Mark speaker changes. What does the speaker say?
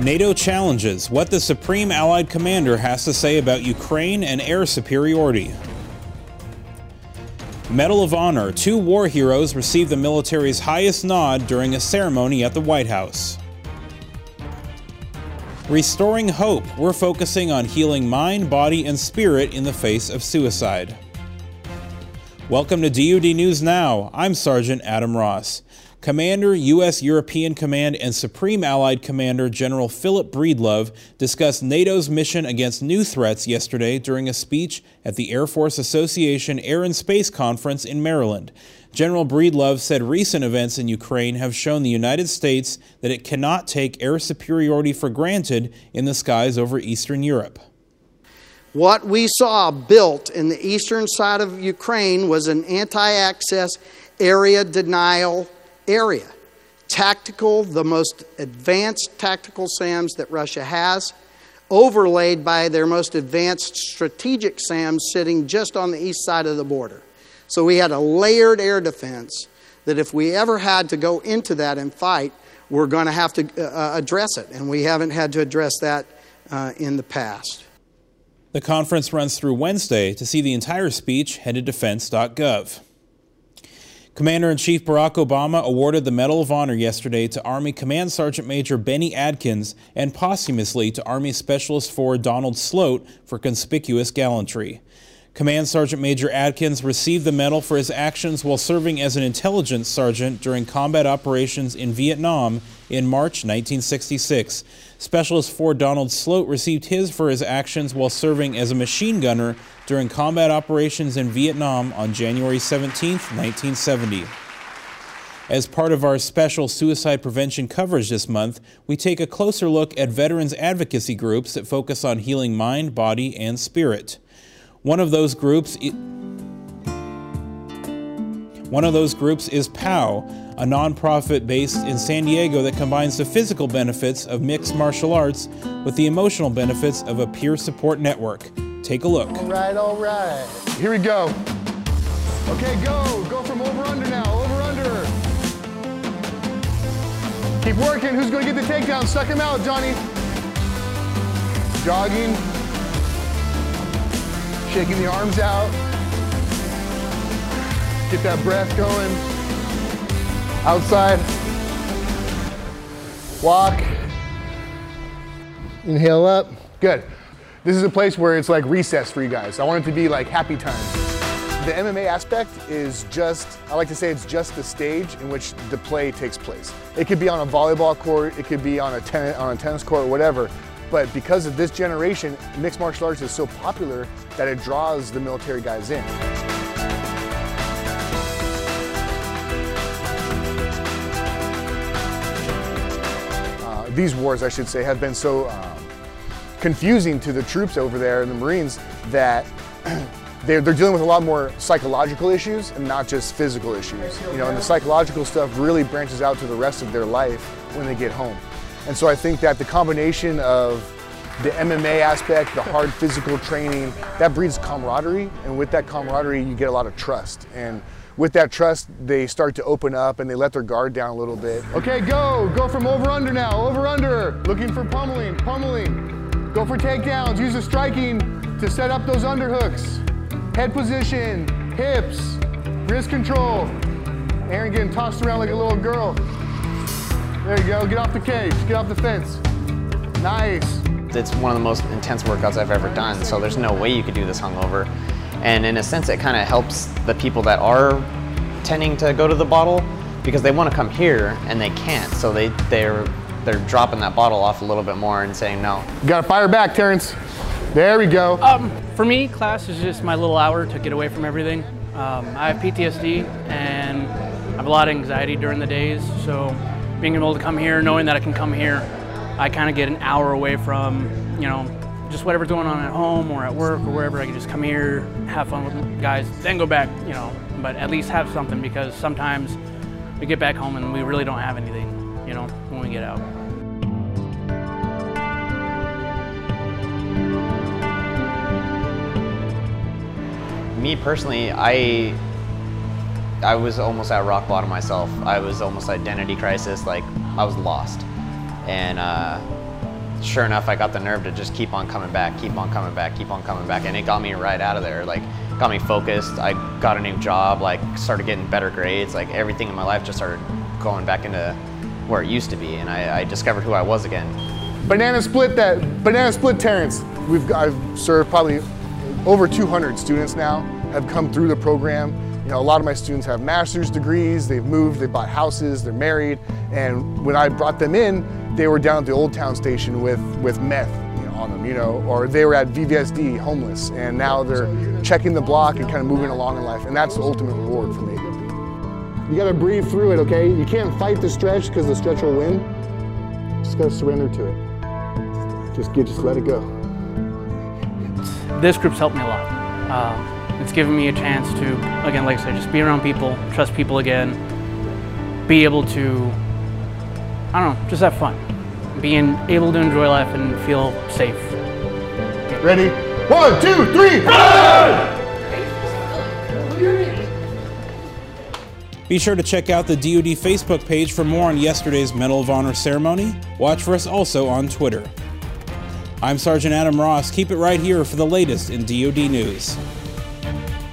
Speaker 1: NATO challenges what the Supreme Allied Commander has to say about Ukraine and air superiority. Medal of Honor two war heroes received the military's highest nod during a ceremony at the White House. Restoring hope, we're focusing on healing mind, body, and spirit in the face of suicide. Welcome to DoD News Now. I'm Sergeant Adam Ross. Commander, U.S. European Command, and Supreme Allied Commander General Philip Breedlove discussed NATO's mission against new threats yesterday during a speech at the Air Force Association Air and Space Conference in Maryland. General Breedlove said recent events in Ukraine have shown the United States that it cannot take air superiority for granted in the skies over Eastern Europe.
Speaker 2: What we saw built in the eastern side of Ukraine was an anti access area denial area. Tactical, the most advanced tactical SAMs that Russia has, overlaid by their most advanced strategic SAMs sitting just on the east side of the border. So we had a layered air defense that if we ever had to go into that and fight, we're going to have to uh, address it. And we haven't had to address that uh, in the past.
Speaker 1: The conference runs through Wednesday. To see the entire speech, head to defense.gov. Commander in Chief Barack Obama awarded the Medal of Honor yesterday to Army Command Sergeant Major Bennie Adkins and posthumously to Army Specialist 4 Donald Sloat for conspicuous gallantry. Command Sergeant Major Adkins received the medal for his actions while serving as an intelligence sergeant during combat operations in Vietnam in March 1966. Specialist 4 Donald Sloat received his for his actions while serving as a machine gunner during combat operations in Vietnam on January 17, 1970. As part of our special suicide prevention coverage this month, we take a closer look at veterans advocacy groups that focus on healing mind, body, and spirit. One of those groups one of those groups is POW, a nonprofit based in San Diego that combines the physical benefits of mixed martial arts with the emotional benefits of a peer support network. Take a look.
Speaker 3: All right, all right. Here we go. Okay, go. Go from over under now. Over under. Keep working. Who's going to get the takedown? Suck him out, Johnny. Jogging. Shaking the arms out. Get that breath going. Outside. Walk. Inhale up. Good. This is a place where it's like recess for you guys. I want it to be like happy time. The MMA aspect is just, I like to say it's just the stage in which the play takes place. It could be on a volleyball court, it could be on a, ten, on a tennis court, whatever. But because of this generation, mixed martial arts is so popular that it draws the military guys in. These wars, I should say, have been so um, confusing to the troops over there and the Marines that they're, they're dealing with a lot more psychological issues and not just physical issues. You know, and the psychological stuff really branches out to the rest of their life when they get home. And so I think that the combination of the MMA aspect, the hard physical training, that breeds camaraderie. And with that camaraderie, you get a lot of trust. And with that trust, they start to open up and they let their guard down a little bit. Okay, go. Go from over under now. Over under. Looking for pummeling, pummeling. Go for takedowns. Use the striking to set up those underhooks. Head position, hips, wrist control. Aaron getting tossed around like a little girl. There you go. Get off the cage. Get off the fence. Nice.
Speaker 4: It's one of the most intense workouts I've ever done, so there's no way you could do this hungover. And in a sense, it kind of helps the people that are tending to go to the bottle because they want to come here and they can't. So they, they're, they're dropping that bottle off a little bit more and saying no.
Speaker 3: You gotta fire back, Terrence. There we go.
Speaker 5: Um, for me, class is just my little hour to get away from everything. Um, I have PTSD and I have a lot of anxiety during the days, so being able to come here, knowing that I can come here, I kind of get an hour away from, you know, just whatever's going on at home or at work or wherever. I can just come here, have fun with guys, then go back, you know, but at least have something because sometimes we get back home and we really don't have anything, you know, when we get out.
Speaker 4: Me personally, I I was almost at rock bottom myself. I was almost identity crisis, like I was lost. And uh, sure enough, I got the nerve to just keep on coming back, keep on coming back, keep on coming back, and it got me right out of there. Like, got me focused. I got a new job, like, started getting better grades. Like, everything in my life just started going back into where it used to be, and I, I discovered who I was again.
Speaker 3: Banana Split, that Banana Split Terrence. We've I've served probably over 200 students now have come through the program. You know, a lot of my students have master's degrees, they've moved, they bought houses, they're married, and when I brought them in, they were down at the Old Town station with, with meth you know, on them, you know, or they were at VVSD homeless, and now they're checking the block and kind of moving along in life, and that's the ultimate reward for me. You gotta breathe through it, okay? You can't fight the stretch because the stretch will win. Just gotta surrender to it. Just get, just let it go.
Speaker 5: This group's helped me a lot. Um, it's given me a chance to, again, like I said, just be around people, trust people again, be able to, I don't know, just have fun. Being able to enjoy life and feel safe.
Speaker 3: Ready? One, two, three, run!
Speaker 1: Be sure to check out the DoD Facebook page for more on yesterday's Medal of Honor ceremony. Watch for us also on Twitter. I'm Sergeant Adam Ross. Keep it right here for the latest in DoD news. Bye.